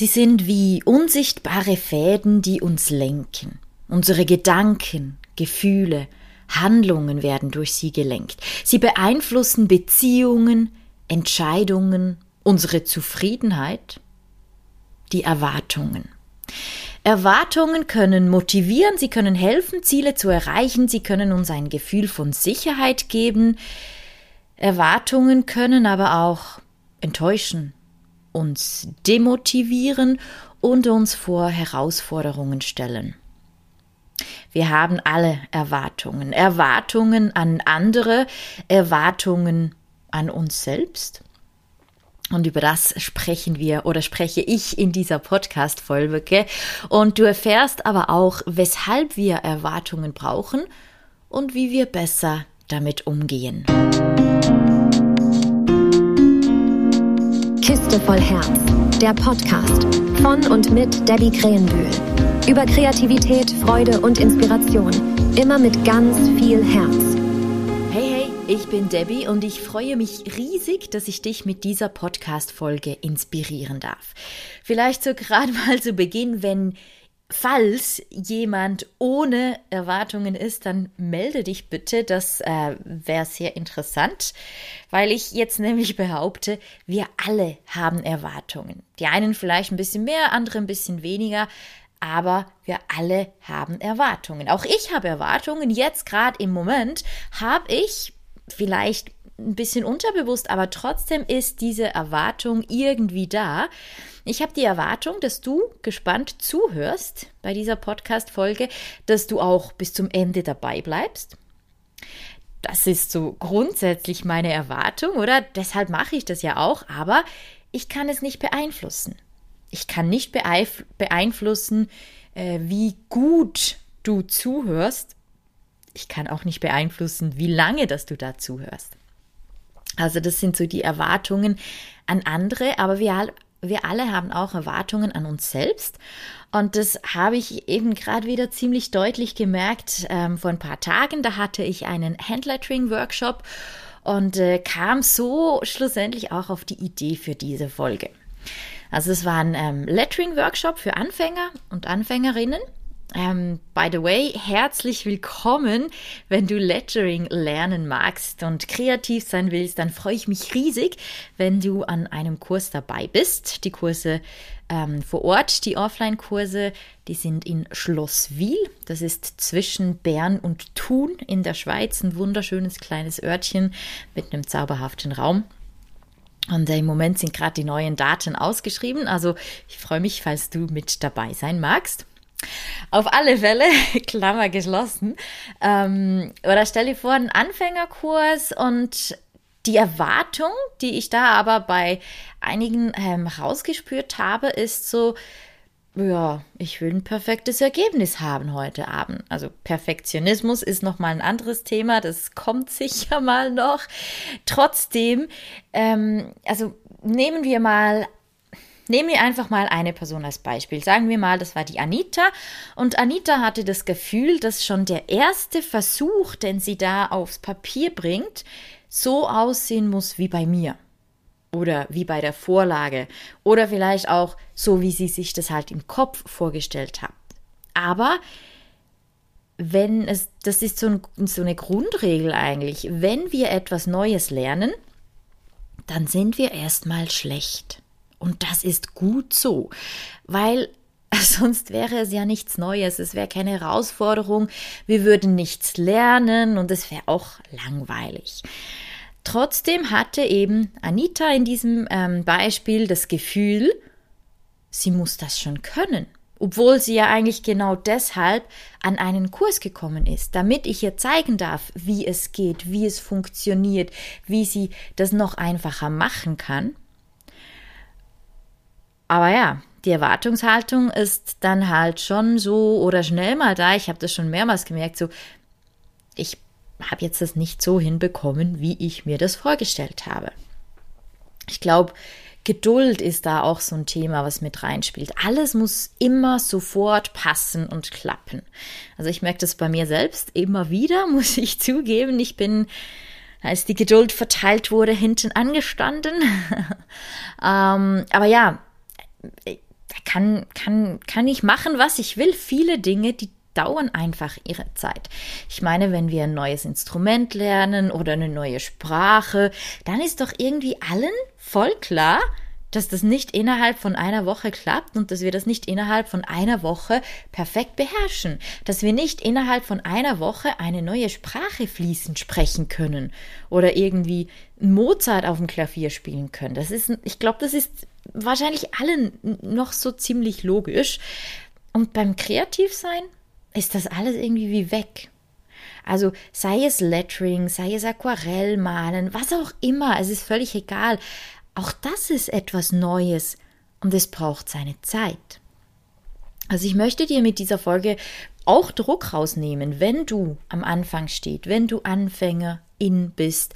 Sie sind wie unsichtbare Fäden, die uns lenken. Unsere Gedanken, Gefühle, Handlungen werden durch sie gelenkt. Sie beeinflussen Beziehungen, Entscheidungen, unsere Zufriedenheit, die Erwartungen. Erwartungen können motivieren, sie können helfen, Ziele zu erreichen, sie können uns ein Gefühl von Sicherheit geben. Erwartungen können aber auch enttäuschen, uns demotivieren und uns vor Herausforderungen stellen. Wir haben alle Erwartungen, Erwartungen an andere, Erwartungen an uns selbst. Und über das sprechen wir oder spreche ich in dieser Podcast-Folge. Und du erfährst aber auch, weshalb wir Erwartungen brauchen und wie wir besser damit umgehen. Kiste voll Herz, der Podcast von und mit Debbie Krähenbühl. Über Kreativität, Freude und Inspiration. Immer mit ganz viel Herz. Ich bin Debbie und ich freue mich riesig, dass ich dich mit dieser Podcast-Folge inspirieren darf. Vielleicht so gerade mal zu Beginn, wenn Falls jemand ohne Erwartungen ist, dann melde dich bitte. Das äh, wäre sehr interessant, weil ich jetzt nämlich behaupte, wir alle haben Erwartungen. Die einen vielleicht ein bisschen mehr, andere ein bisschen weniger, aber wir alle haben Erwartungen. Auch ich habe Erwartungen. Jetzt gerade im Moment habe ich vielleicht ein bisschen unterbewusst, aber trotzdem ist diese Erwartung irgendwie da. Ich habe die Erwartung, dass du gespannt zuhörst bei dieser Podcast-Folge, dass du auch bis zum Ende dabei bleibst. Das ist so grundsätzlich meine Erwartung, oder? Deshalb mache ich das ja auch, aber ich kann es nicht beeinflussen. Ich kann nicht beeinflussen, äh, wie gut du zuhörst ich kann auch nicht beeinflussen, wie lange dass du da zuhörst. Also das sind so die Erwartungen an andere, aber wir, wir alle haben auch Erwartungen an uns selbst. Und das habe ich eben gerade wieder ziemlich deutlich gemerkt ähm, vor ein paar Tagen. Da hatte ich einen Handlettering-Workshop und äh, kam so schlussendlich auch auf die Idee für diese Folge. Also es war ein ähm, Lettering-Workshop für Anfänger und Anfängerinnen. Ähm, by the way, herzlich willkommen. Wenn du Lettering lernen magst und kreativ sein willst, dann freue ich mich riesig, wenn du an einem Kurs dabei bist. Die Kurse ähm, vor Ort, die Offline-Kurse, die sind in Schloss Wiel. Das ist zwischen Bern und Thun in der Schweiz. Ein wunderschönes kleines Örtchen mit einem zauberhaften Raum. Und im Moment sind gerade die neuen Daten ausgeschrieben. Also ich freue mich, falls du mit dabei sein magst. Auf alle Fälle, Klammer geschlossen. Ähm, oder stell dir vor, ein Anfängerkurs und die Erwartung, die ich da aber bei einigen ähm, rausgespürt habe, ist so, ja, ich will ein perfektes Ergebnis haben heute Abend. Also Perfektionismus ist nochmal ein anderes Thema, das kommt sicher mal noch. Trotzdem, ähm, also nehmen wir mal Nehmen wir einfach mal eine Person als Beispiel. Sagen wir mal, das war die Anita. Und Anita hatte das Gefühl, dass schon der erste Versuch, den sie da aufs Papier bringt, so aussehen muss wie bei mir. Oder wie bei der Vorlage. Oder vielleicht auch so, wie sie sich das halt im Kopf vorgestellt hat. Aber wenn es, das ist so, ein, so eine Grundregel eigentlich, wenn wir etwas Neues lernen, dann sind wir erstmal schlecht. Und das ist gut so, weil sonst wäre es ja nichts Neues, es wäre keine Herausforderung, wir würden nichts lernen und es wäre auch langweilig. Trotzdem hatte eben Anita in diesem ähm, Beispiel das Gefühl, sie muss das schon können, obwohl sie ja eigentlich genau deshalb an einen Kurs gekommen ist, damit ich ihr zeigen darf, wie es geht, wie es funktioniert, wie sie das noch einfacher machen kann. Aber ja, die Erwartungshaltung ist dann halt schon so oder schnell mal da. Ich habe das schon mehrmals gemerkt, so ich habe jetzt das nicht so hinbekommen, wie ich mir das vorgestellt habe. Ich glaube, Geduld ist da auch so ein Thema, was mit reinspielt. Alles muss immer sofort passen und klappen. Also ich merke das bei mir selbst immer wieder, muss ich zugeben. Ich bin, als die Geduld verteilt wurde, hinten angestanden. ähm, aber ja, kann, kann, kann ich machen, was ich will. Viele Dinge, die dauern einfach ihre Zeit. Ich meine, wenn wir ein neues Instrument lernen oder eine neue Sprache, dann ist doch irgendwie allen voll klar, dass das nicht innerhalb von einer Woche klappt und dass wir das nicht innerhalb von einer Woche perfekt beherrschen, dass wir nicht innerhalb von einer Woche eine neue Sprache fließend sprechen können oder irgendwie Mozart auf dem Klavier spielen können. Das ist, ich glaube, das ist wahrscheinlich allen noch so ziemlich logisch. Und beim Kreativsein ist das alles irgendwie wie weg. Also sei es Lettering, sei es Aquarellmalen, was auch immer, es ist völlig egal. Auch das ist etwas Neues und es braucht seine Zeit. Also ich möchte dir mit dieser Folge auch Druck rausnehmen, wenn du am Anfang steht, wenn du Anfängerin bist.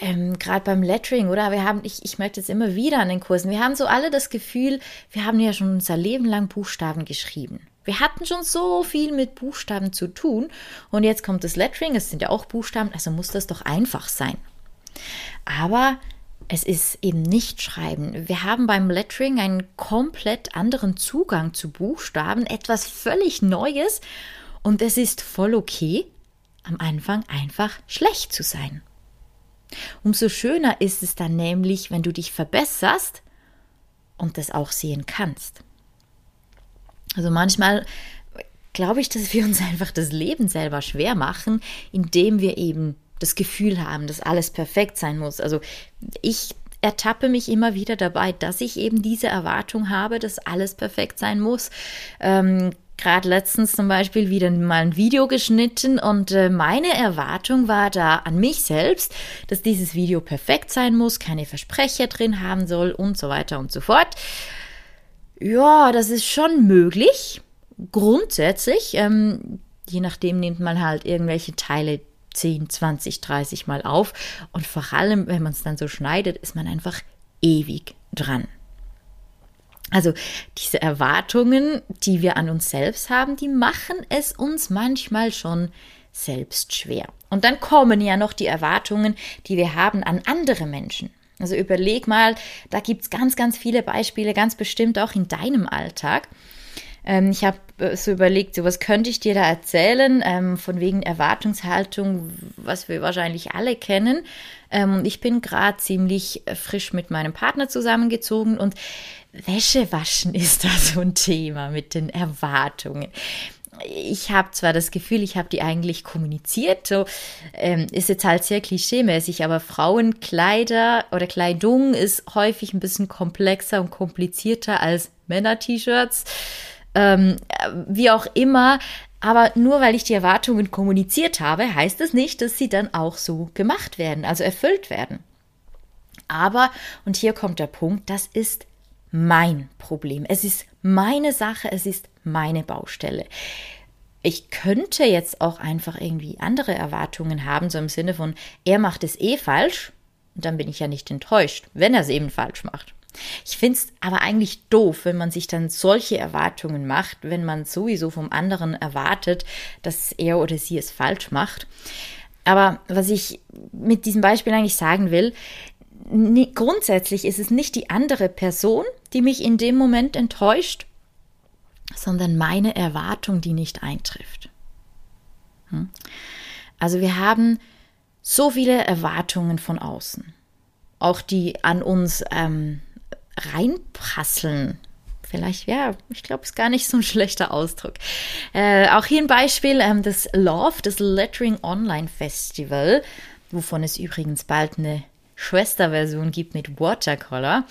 Ähm, Gerade beim Lettering, oder? Wir haben, ich, ich merke das immer wieder an den Kursen, wir haben so alle das Gefühl, wir haben ja schon unser Leben lang Buchstaben geschrieben. Wir hatten schon so viel mit Buchstaben zu tun und jetzt kommt das Lettering, es sind ja auch Buchstaben, also muss das doch einfach sein. Aber es ist eben nicht Schreiben. Wir haben beim Lettering einen komplett anderen Zugang zu Buchstaben, etwas völlig Neues und es ist voll okay, am Anfang einfach schlecht zu sein. Umso schöner ist es dann nämlich, wenn du dich verbesserst und das auch sehen kannst. Also manchmal glaube ich, dass wir uns einfach das Leben selber schwer machen, indem wir eben das Gefühl haben, dass alles perfekt sein muss. Also ich ertappe mich immer wieder dabei, dass ich eben diese Erwartung habe, dass alles perfekt sein muss. Ähm, Gerade letztens zum Beispiel wieder mal ein Video geschnitten und äh, meine Erwartung war da an mich selbst, dass dieses Video perfekt sein muss, keine Versprecher drin haben soll und so weiter und so fort. Ja, das ist schon möglich. Grundsätzlich. Ähm, je nachdem nimmt man halt irgendwelche Teile 10, 20, 30 Mal auf. Und vor allem, wenn man es dann so schneidet, ist man einfach ewig dran. Also diese Erwartungen, die wir an uns selbst haben, die machen es uns manchmal schon selbst schwer. Und dann kommen ja noch die Erwartungen, die wir haben an andere Menschen. Also überleg mal, da gibt es ganz, ganz viele Beispiele, ganz bestimmt auch in deinem Alltag. Ähm, ich habe äh, so überlegt, so was könnte ich dir da erzählen, ähm, von wegen Erwartungshaltung, was wir wahrscheinlich alle kennen. Ähm, ich bin gerade ziemlich äh, frisch mit meinem Partner zusammengezogen und Wäsche waschen ist da so ein Thema mit den Erwartungen ich habe zwar das Gefühl, ich habe die eigentlich kommuniziert, so ähm, ist jetzt halt sehr klischeemäßig, aber Frauenkleider oder Kleidung ist häufig ein bisschen komplexer und komplizierter als Männer-T-Shirts. Ähm, wie auch immer, aber nur weil ich die Erwartungen kommuniziert habe, heißt es nicht, dass sie dann auch so gemacht werden, also erfüllt werden. Aber, und hier kommt der Punkt, das ist mein Problem. Es ist meine Sache, es ist meine Baustelle. Ich könnte jetzt auch einfach irgendwie andere Erwartungen haben, so im Sinne von, er macht es eh falsch, und dann bin ich ja nicht enttäuscht, wenn er es eben falsch macht. Ich finde es aber eigentlich doof, wenn man sich dann solche Erwartungen macht, wenn man sowieso vom anderen erwartet, dass er oder sie es falsch macht. Aber was ich mit diesem Beispiel eigentlich sagen will, grundsätzlich ist es nicht die andere Person, die mich in dem Moment enttäuscht, sondern meine Erwartung, die nicht eintrifft. Hm? Also wir haben so viele Erwartungen von außen, auch die an uns ähm, reinprasseln. Vielleicht, ja, ich glaube, ist gar nicht so ein schlechter Ausdruck. Äh, auch hier ein Beispiel, ähm, das Love, das Lettering Online Festival, wovon es übrigens bald eine Schwesterversion gibt mit Watercolor.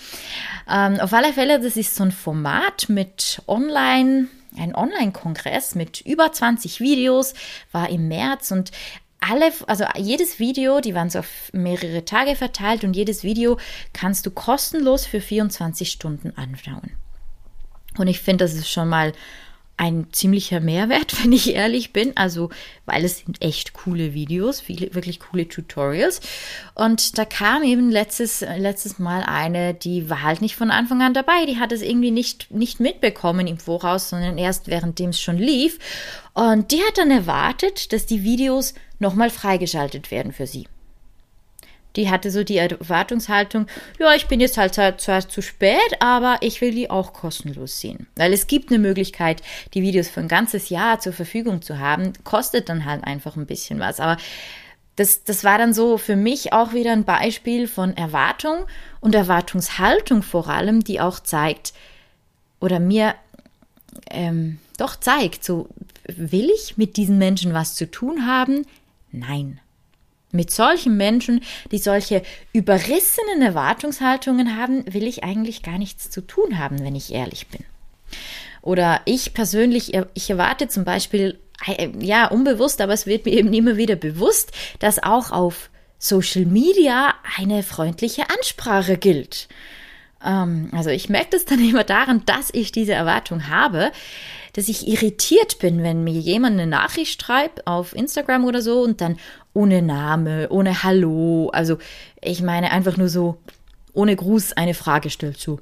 Ähm, auf alle Fälle, das ist so ein Format mit Online, ein Online-Kongress mit über 20 Videos, war im März und alle, also jedes Video, die waren so auf mehrere Tage verteilt und jedes Video kannst du kostenlos für 24 Stunden anschauen. Und ich finde, das ist schon mal ein ziemlicher Mehrwert, wenn ich ehrlich bin. Also, weil es sind echt coole Videos, viele, wirklich coole Tutorials. Und da kam eben letztes, letztes Mal eine, die war halt nicht von Anfang an dabei. Die hat es irgendwie nicht, nicht mitbekommen im Voraus, sondern erst währenddem es schon lief. Und die hat dann erwartet, dass die Videos nochmal freigeschaltet werden für sie. Die hatte so die Erwartungshaltung, ja, ich bin jetzt halt zwar zu spät, aber ich will die auch kostenlos sehen. Weil es gibt eine Möglichkeit, die Videos für ein ganzes Jahr zur Verfügung zu haben, kostet dann halt einfach ein bisschen was. Aber das, das war dann so für mich auch wieder ein Beispiel von Erwartung und Erwartungshaltung vor allem, die auch zeigt oder mir ähm, doch zeigt, so will ich mit diesen Menschen was zu tun haben? Nein. Mit solchen Menschen, die solche überrissenen Erwartungshaltungen haben, will ich eigentlich gar nichts zu tun haben, wenn ich ehrlich bin. Oder ich persönlich, ich erwarte zum Beispiel, äh, ja, unbewusst, aber es wird mir eben immer wieder bewusst, dass auch auf Social Media eine freundliche Ansprache gilt. Ähm, also ich merke das dann immer daran, dass ich diese Erwartung habe, dass ich irritiert bin, wenn mir jemand eine Nachricht schreibt auf Instagram oder so und dann ohne Name, ohne Hallo, also ich meine einfach nur so ohne Gruß eine Frage stellt so.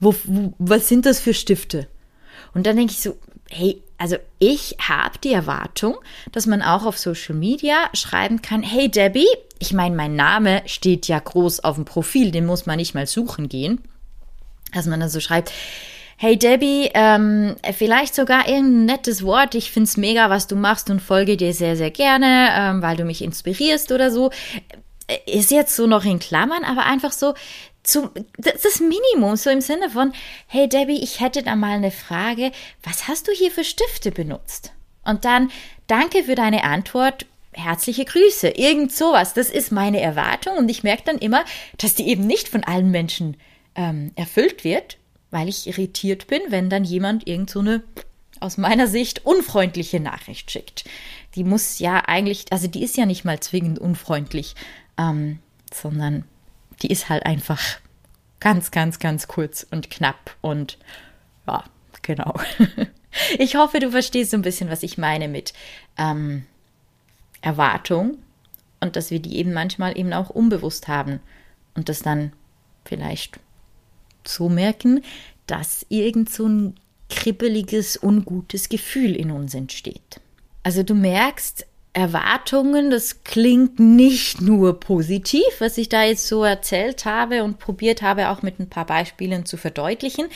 Wo, wo, was sind das für Stifte? Und dann denke ich so, hey, also ich habe die Erwartung, dass man auch auf Social Media schreiben kann, hey Debbie, ich meine, mein Name steht ja groß auf dem Profil, den muss man nicht mal suchen gehen. Dass man dann so schreibt, hey Debbie, ähm, vielleicht sogar irgendein nettes Wort, ich find's mega, was du machst und folge dir sehr, sehr gerne, ähm, weil du mich inspirierst oder so. Ist jetzt so noch in Klammern, aber einfach so, zum, das ist Minimum, so im Sinne von, hey Debbie, ich hätte da mal eine Frage, was hast du hier für Stifte benutzt? Und dann, danke für deine Antwot, herzliche Grüße, irgend sowas. Das ist meine Erwartung und ich merke dann immer, dass die eben nicht von allen Menschen ähm, erfüllt wird, weil ich irritiert bin, wenn dann jemand irgend so eine aus meiner Sicht unfreundliche Nachricht schickt. Die muss ja eigentlich, also die ist ja nicht mal zwingend unfreundlich, ähm, sondern die ist halt einfach ganz, ganz, ganz kurz und knapp und ja, genau. Ich hoffe, du verstehst so ein bisschen, was ich meine mit ähm, Erwartung und dass wir die eben manchmal eben auch unbewusst haben und das dann vielleicht so merken, dass irgend so ein kribbeliges, ungutes Gefühl in uns entsteht. Also du merkst, Erwartungen, das klingt nicht nur positiv, was ich da jetzt so erzählt habe und probiert habe, auch mit ein paar Beispielen zu verdeutlichen.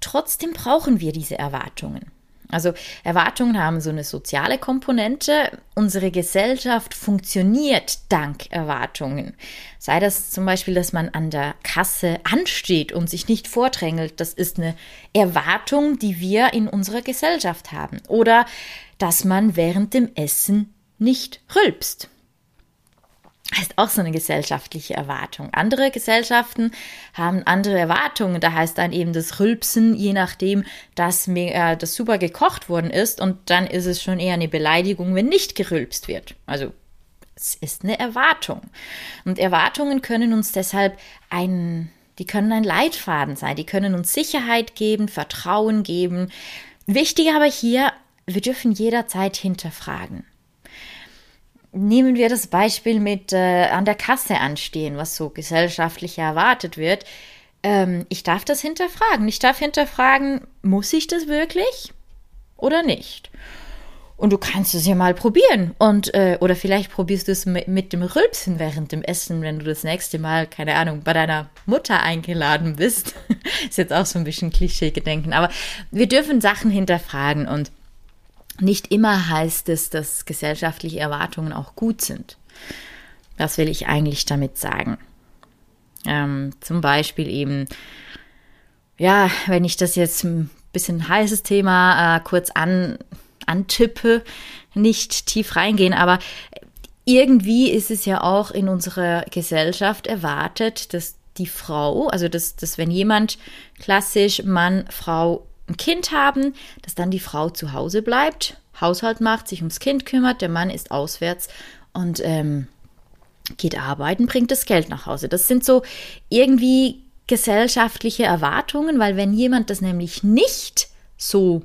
Trotzdem brauchen wir diese Erwartungen. Also Erwartungen haben so eine soziale Komponente. Unsere Gesellschaft funktioniert dank Erwartungen. Sei das zum Beispiel, dass man an der Kasse ansteht und sich nicht vordrängelt. Das ist eine Erwartung, die wir in unserer Gesellschaft haben. Oder dass man während dem Essen nicht rülpst. Heißt auch so eine gesellschaftliche Erwartung. Andere Gesellschaften haben andere Erwartungen. Da heißt dann eben das Rülpsen, je nachdem, dass äh, das super gekocht worden ist. Und dann ist es schon eher eine Beleidigung, wenn nicht gerülpst wird. Also es ist eine Erwartung. Und Erwartungen können uns deshalb ein, die können ein Leitfaden sein. Die können uns Sicherheit geben, Vertrauen geben. Wichtig aber hier, wir dürfen jederzeit hinterfragen nehmen wir das Beispiel mit äh, an der Kasse anstehen, was so gesellschaftlich erwartet wird. Ähm, ich darf das hinterfragen. Ich darf hinterfragen, muss ich das wirklich oder nicht? Und du kannst es ja mal probieren. Und, äh, oder vielleicht probierst du es mit, mit, dem Rülpsen während dem Essen, wenn du das nächste Mal, keine Ahnung, bei deiner Mutter eingeladen bist. Ist jetzt auch so ein bisschen Klischee-Gedenken. Aber wir dürfen Sachen hinterfragen und nicht immer heißt es, dass gesellschaftliche Erwartungen auch gut sind. Was will ich eigentlich damit sagen? Ähm, zum Beispiel eben, ja, wenn ich das jetzt ein bisschen heißes Thema äh, kurz an, antippe, nicht tief reingehen, aber irgendwie ist es ja auch in unserer Gesellschaft erwartet, dass die Frau, also dass, dass wenn jemand klassisch Mann, Frau ein Kind haben, dass dann die Frau zu Hause bleibt, Haushalt macht, sich ums Kind kümmert, der Mann ist auswärts und ähm, geht arbeiten, bringt das Geld nach Hause. Das sind so irgendwie gesellschaftliche Erwartungen, weil wenn jemand das nämlich nicht so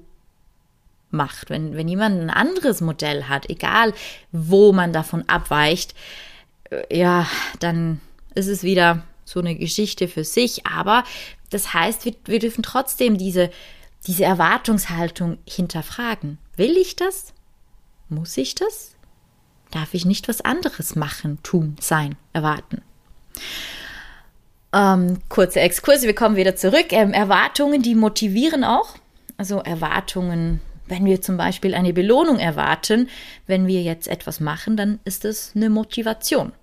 macht, wenn, wenn jemand ein anderes Modell hat, egal wo man davon abweicht, äh, ja, dann ist es wieder so eine Geschichte für sich. Aber das heißt, wir, wir dürfen trotzdem diese diese Erwartungshaltung hinterfragen. Will ich das? Muss ich das? darf ich nicht was anderes machen, tun, sein, erwarten. Ähm, kurze Exkurse, wir kommen wieder zurück. Ähm, Erwartungen, die motivieren auch. Also Erwartungen, wenn wir zum Beispiel eine Belohnung erwarten, wenn wir jetzt etwas machen, dann ist es eine Motivation.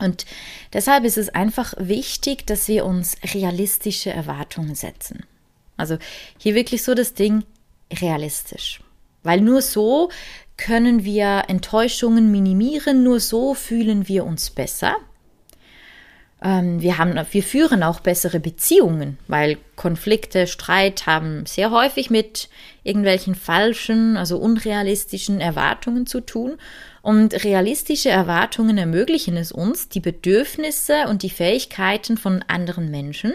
Und deshalb ist es einfach wichtig, dass wir uns realistische Erwartungen setzen. Also hier wirklich so das Ding realistisch. Weil nur so können wir Enttäuschungen minimieren, nur so fühlen wir uns besser. Ähm, wir, haben, wir führen auch bessere Beziehungen, weil Konflikte, Streit haben sehr häufig mit irgendwelchen falschen, also unrealistischen Erwartungen zu tun. Und realistische Erwartungen ermöglichen es uns, die Bedürfnisse und die Fähigkeiten von anderen Menschen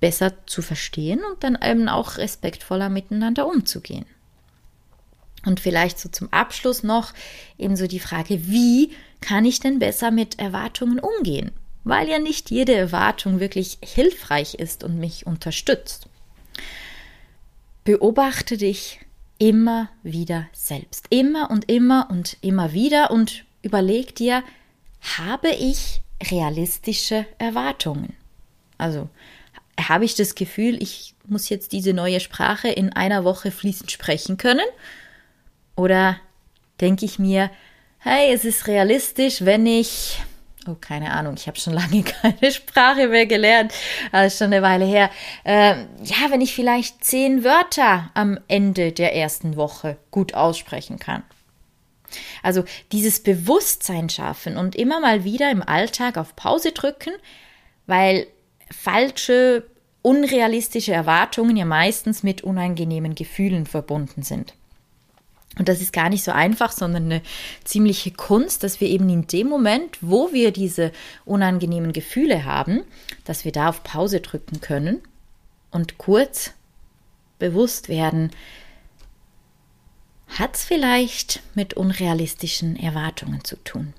besser zu verstehen und dann eben auch respektvoller miteinander umzugehen. Und vielleicht so zum Abschluss noch eben so die Frage, wie kann ich denn besser mit Erwartungen umgehen? Weil ja nicht jede Erwartung wirklich hilfreich ist und mich unterstützt. Beobachte dich immer wieder selbst. Immer und immer und immer wieder und überleg dir, habe ich realistische Erwartungen? Also habe ich das Gefühl, ich muss jetzt diese neue Sprache in einer Woche fließend sprechen können? Oder denke ich mir, hey, es ist realistisch, wenn ich, oh, keine Ahnung, ich habe schon lange keine Sprache mehr gelernt, also schon eine Weile her, äh, ja, wenn ich vielleicht zehn Wörter am Ende der ersten Woche gut aussprechen kann. Also dieses Bewusstsein schaffen und immer mal wieder im Alltag auf Pause drücken, weil falsche, unrealistische Erwartungen ja meistens mit unangenehmen Gefühlen verbunden sind. Und das ist gar nicht so einfach, sondern eine ziemliche Kunst, dass wir eben in dem Moment, wo wir diese unangenehmen Gefühle haben, dass wir da auf Pause drücken können und kurz bewusst werden, hat es vielleicht mit unrealistischen Erwartungen zu tun.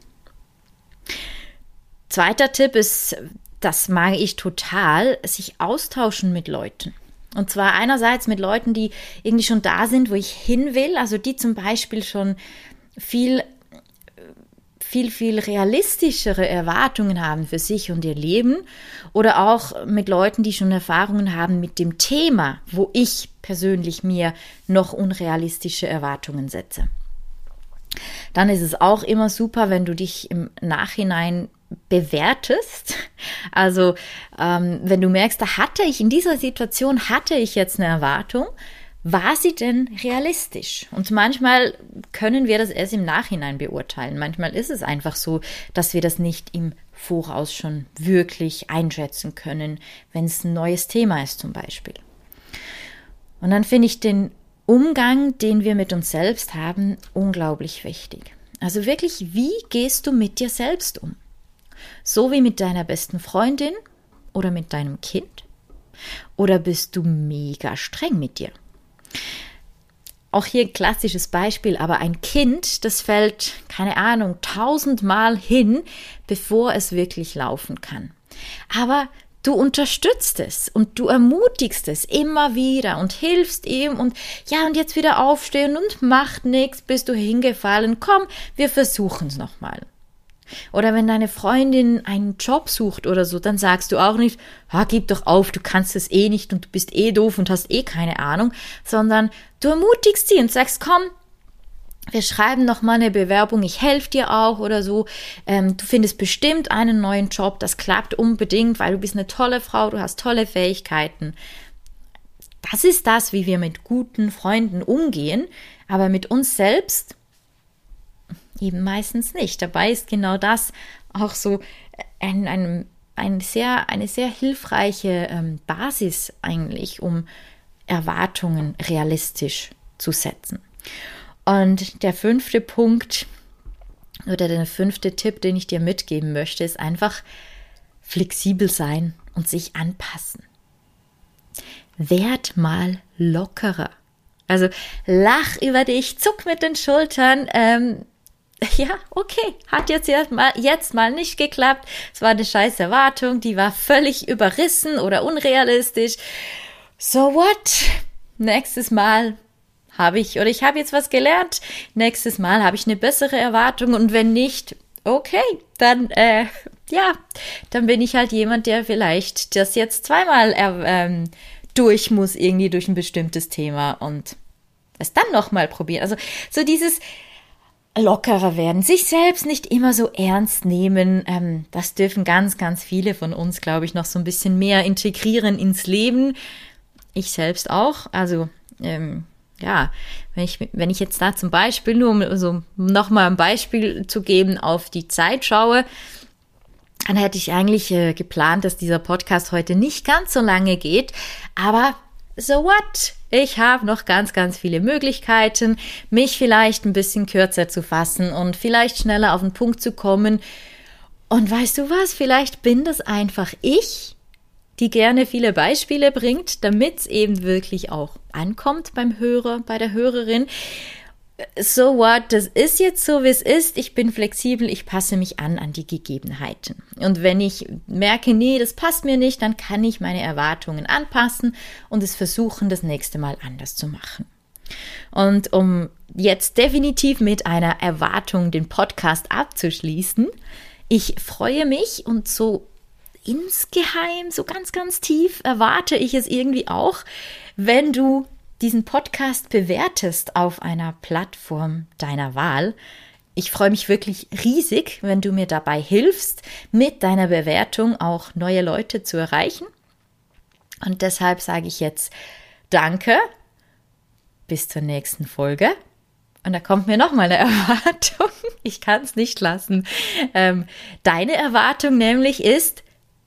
Zweiter Tipp ist das mag ich total, sich austauschen mit Leuten. Und zwar einerseits mit Leuten, die irgendwie schon da sind, wo ich hin will, also die zum Beispiel schon viel, viel, viel realistischere Erwartungen haben für sich und ihr Leben. Oder auch mit Leuten, die schon Erfahrungen haben mit dem Thema, wo ich persönlich mir noch unrealistische Erwartungen setze. Dann ist es auch immer super, wenn du dich im Nachhinein bewertest. Also ähm, wenn du merkst, da hatte ich in dieser Situation hatte ich jetzt eine Erwartung, war sie denn realistisch? Und manchmal können wir das erst im Nachhinein beurteilen. Manchmal ist es einfach so, dass wir das nicht im Voraus schon wirklich einschätzen können, wenn es ein neues Thema ist zum Beispiel. Und dann finde ich den Umgang, den wir mit uns selbst haben, unglaublich wichtig. Also wirklich, wie gehst du mit dir selbst um? So wie mit deiner besten Freundin oder mit deinem Kind? Oder bist du mega streng mit dir? Auch hier ein klassisches Beispiel, aber ein Kind, das fällt, keine Ahnung, tausendmal hin, bevor es wirklich laufen kann. Aber du unterstützt es und du ermutigst es immer wieder und hilfst ihm und ja, und jetzt wieder aufstehen und macht nichts, bist du hingefallen. Komm, wir versuchen es nochmal. Oder wenn deine Freundin einen Job sucht oder so, dann sagst du auch nicht, ah, gib doch auf, du kannst es eh nicht und du bist eh doof und hast eh keine Ahnung, sondern du ermutigst sie und sagst, komm, wir schreiben noch mal eine Bewerbung, ich helfe dir auch oder so. Ähm, du findest bestimmt einen neuen Job, das klappt unbedingt, weil du bist eine tolle Frau, du hast tolle Fähigkeiten. Das ist das, wie wir mit guten Freunden umgehen, aber mit uns selbst eben meistens nicht. Dabei ist genau das auch so ein, ein, ein sehr, eine sehr hilfreiche ähm, Basis eigentlich, um Erwartungen realistisch zu setzen. Und der fünfte Punkt oder der fünfte Tipp, den ich dir mitgeben möchte, ist einfach flexibel sein und sich anpassen. Werd mal lockerer. Also lach über dich, zuck mit den Schultern, ähm, ja, okay, hat jetzt, jetzt, mal, jetzt mal nicht geklappt. Es war eine scheiß Erwartung, die war völlig überrissen oder unrealistisch. So what? Nächstes Mal habe ich oder ich habe jetzt was gelernt. Nächstes Mal habe ich eine bessere Erwartung und wenn nicht, okay, dann äh, ja, dann bin ich halt jemand, der vielleicht das jetzt zweimal ähm, durch muss irgendwie durch ein bestimmtes Thema und es dann nochmal probieren. Also so dieses lockerer werden, sich selbst nicht immer so ernst nehmen. Ähm, das dürfen ganz, ganz viele von uns, glaube ich, noch so ein bisschen mehr integrieren ins Leben. Ich selbst auch. Also ähm, ja, wenn ich, wenn ich jetzt da zum Beispiel, nur um so nochmal ein Beispiel zu geben, auf die Zeit schaue, dann hätte ich eigentlich äh, geplant, dass dieser Podcast heute nicht ganz so lange geht. Aber so what? Ich habe noch ganz, ganz viele Möglichkeiten, mich vielleicht ein bisschen kürzer zu fassen und vielleicht schneller auf den Punkt zu kommen. Und weißt du was? Vielleicht bin das einfach ich, die gerne viele Beispiele bringt, damit es eben wirklich auch ankommt beim Hörer, bei der Hörerin so what, das ist jetzt so, wie es ist, ich bin flexibel, ich passe mich an an die Gegebenheiten. Und wenn ich merke, nee, das passt mir nicht, dann kann ich meine Erwartungen anpassen und es versuchen, das nächste Mal anders zu machen. Und um jetzt definitiv mit einer Erwartung den Podcast abzuschließen, ich freue mich und so insgeheim, so ganz, ganz tief erwarte ich es irgendwie auch, wenn du diesen Podcast bewertest auf einer Plattform deiner Wahl. Ich freue mich wirklich riesig, wenn du mir dabei hilfst, mit deiner Bewertung auch neue Leute zu erreichen. Und deshalb sage ich jetzt Danke, bis zur nächsten Folge. Und da kommt mir noch mal eine Erwartung. Ich kann es nicht lassen. Ähm, deine Erwartung nämlich ist,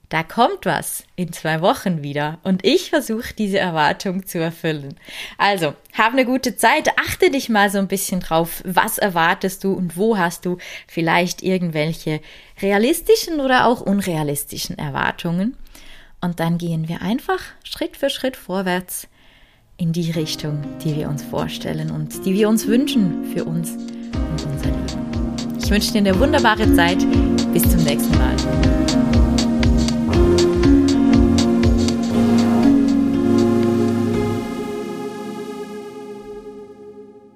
da kommt was in zwei Wochen wieder und ich versuche diese Erwartung zu erfüllen. Also, hab eine gute Zeit, achte dich mal so ein bisschen drauf, was erwartest du und wo hast du vielleicht irgendwelche realistischen oder auch unrealistischen Erwartungen. Und dann gehen wir einfach Schritt für Schritt vorwärts in die Richtung, die wir uns vorstellen und die wir uns wünschen für uns und unser Leben. Ich wünsche dir eine wunderbare Zeit. Bis zum nächsten Mal.